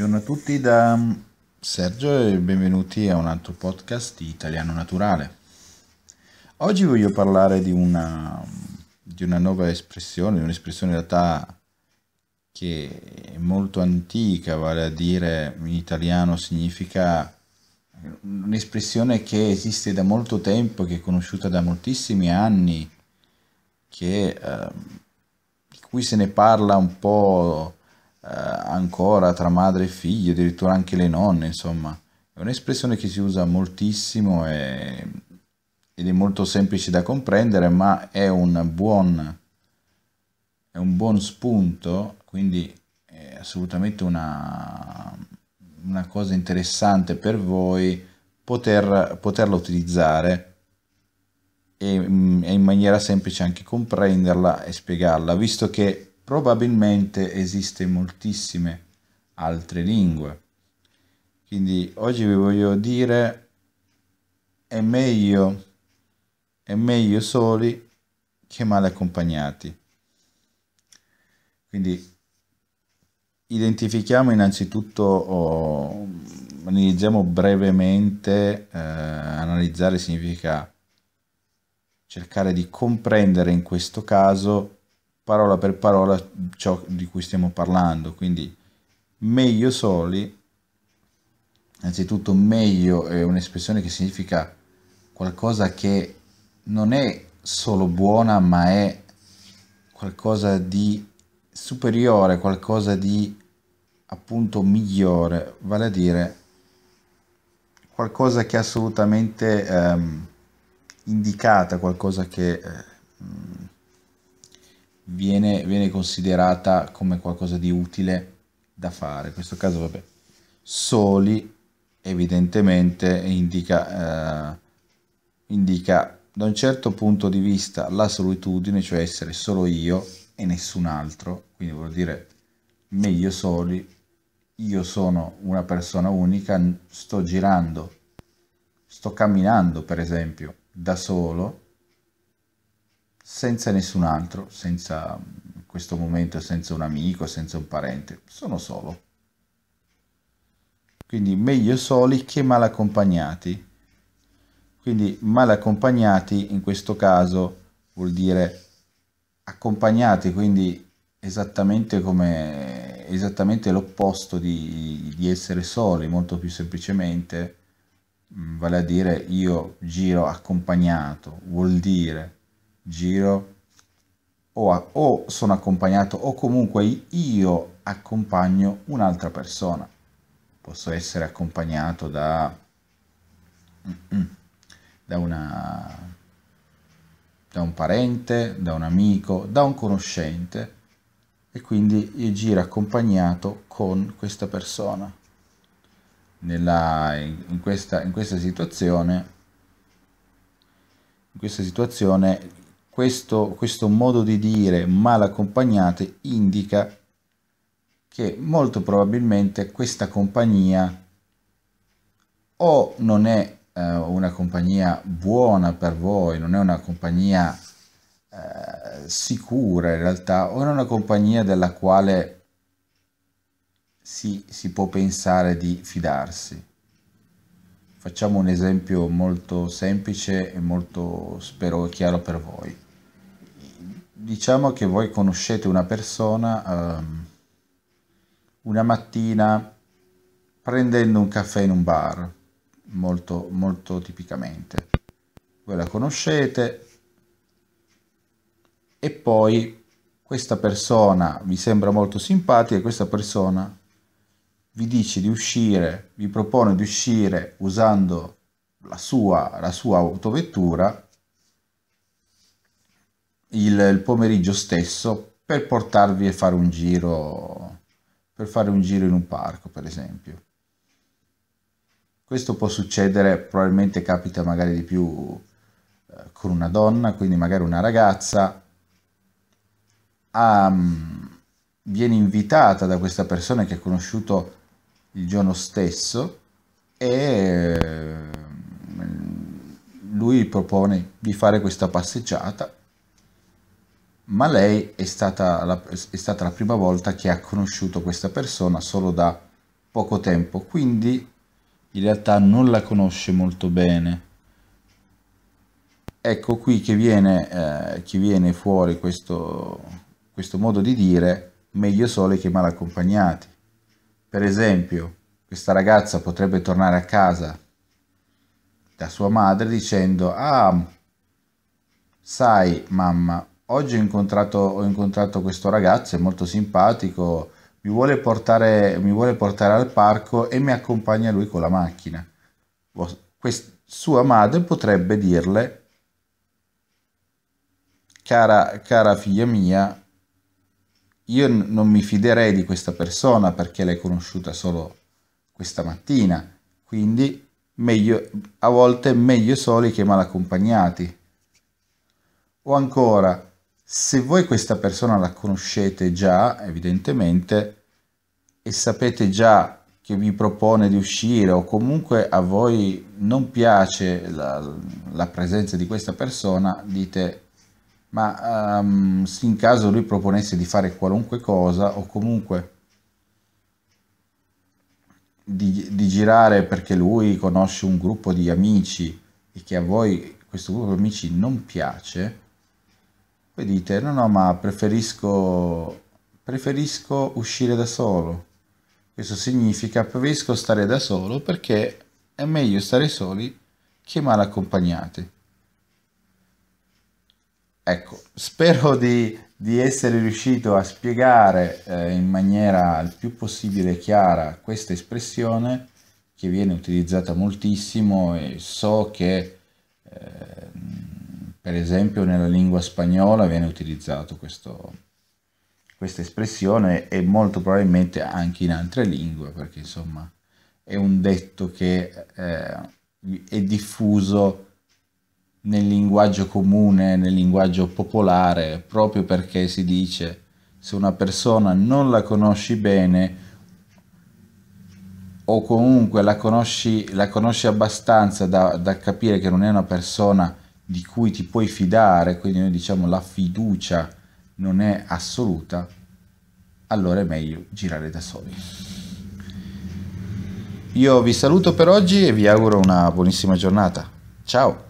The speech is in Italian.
Buongiorno a tutti da Sergio e benvenuti a un altro podcast di Italiano Naturale. Oggi voglio parlare di una, di una nuova espressione, un'espressione in realtà che è molto antica, vale a dire in italiano significa un'espressione che esiste da molto tempo, che è conosciuta da moltissimi anni, che, eh, di cui se ne parla un po' eh, ancora tra madre e figlio, addirittura anche le nonne, insomma, è un'espressione che si usa moltissimo e, ed è molto semplice da comprendere, ma è un buon, è un buon spunto, quindi è assolutamente una, una cosa interessante per voi poter, poterla utilizzare e, e in maniera semplice anche comprenderla e spiegarla, visto che probabilmente esiste moltissime altre lingue. Quindi oggi vi voglio dire è meglio, è meglio soli che male accompagnati. Quindi identifichiamo innanzitutto, oh, analizziamo brevemente, eh, analizzare significa cercare di comprendere in questo caso parola per parola ciò di cui stiamo parlando. Quindi meglio soli, anzitutto meglio è un'espressione che significa qualcosa che non è solo buona, ma è qualcosa di superiore, qualcosa di appunto migliore, vale a dire qualcosa che è assolutamente ehm, indicata, qualcosa che eh, viene, viene considerata come qualcosa di utile da fare. In questo caso, vabbè, soli evidentemente indica, eh, indica da un certo punto di vista la solitudine, cioè essere solo io e nessun altro, quindi vuol dire meglio soli, io sono una persona unica, sto girando, sto camminando per esempio da solo senza nessun altro, senza in questo momento senza un amico, senza un parente, sono solo. Quindi meglio soli che mal accompagnati. Quindi mal accompagnati in questo caso vuol dire accompagnati, quindi esattamente come esattamente l'opposto di, di essere soli, molto più semplicemente, mm, vale a dire io giro accompagnato, vuol dire giro o, a, o sono accompagnato o comunque io accompagno un'altra persona. Posso essere accompagnato da, da, una, da un parente, da un amico, da un conoscente e quindi io giro accompagnato con questa persona. Nella, in, questa, in questa situazione in questa situazione questo, questo modo di dire mal accompagnate indica che molto probabilmente questa compagnia o non è eh, una compagnia buona per voi, non è una compagnia eh, sicura in realtà, o è una compagnia della quale si, si può pensare di fidarsi. Facciamo un esempio molto semplice e molto, spero, chiaro per voi diciamo che voi conoscete una persona um, una mattina prendendo un caffè in un bar, molto, molto tipicamente. Voi la conoscete e poi questa persona vi sembra molto simpatica e questa persona vi dice di uscire, vi propone di uscire usando la sua, la sua autovettura il, il pomeriggio stesso per portarvi a fare un giro per fare un giro in un parco per esempio. Questo può succedere probabilmente capita magari di più eh, con una donna quindi magari una ragazza. A, viene invitata da questa persona che ha conosciuto il giorno stesso e lui propone di fare questa passeggiata ma lei è stata, la, è stata la prima volta che ha conosciuto questa persona solo da poco tempo, quindi in realtà non la conosce molto bene. Ecco qui che viene, eh, che viene fuori questo, questo modo di dire meglio soli che mal accompagnati. Per esempio, questa ragazza potrebbe tornare a casa da sua madre dicendo ah sai mamma oggi ho incontrato, ho incontrato questo ragazzo è molto simpatico mi vuole, portare, mi vuole portare al parco e mi accompagna lui con la macchina Quest, sua madre potrebbe dirle cara, cara figlia mia io non mi fiderei di questa persona perché l'hai conosciuta solo questa mattina, quindi meglio, a volte meglio soli che mal accompagnati. O ancora, se voi questa persona la conoscete già, evidentemente, e sapete già che vi propone di uscire o comunque a voi non piace la, la presenza di questa persona, dite ma um, in caso lui proponesse di fare qualunque cosa o comunque di, di, girare perché lui conosce un gruppo di amici e che a voi questo gruppo di amici non piace, voi dite no no ma preferisco, preferisco uscire da solo. Questo significa preferisco stare da solo perché è meglio stare soli che mal accompagnati. Ecco, spero di, di essere riuscito a spiegare eh, in maniera il più possibile chiara questa espressione che viene utilizzata moltissimo e so che eh, per esempio nella lingua spagnola viene utilizzato questo, questa espressione e molto probabilmente anche in altre lingue perché insomma è un detto che eh, è diffuso nel linguaggio comune, nel linguaggio popolare, proprio perché si dice se una persona non la conosci bene o comunque la conosci, la conosci abbastanza da, da capire che non è una persona di cui ti puoi fidare, quindi noi diciamo la fiducia non è assoluta, allora è meglio girare da soli. Io vi saluto per oggi e vi auguro una buonissima giornata. Ciao!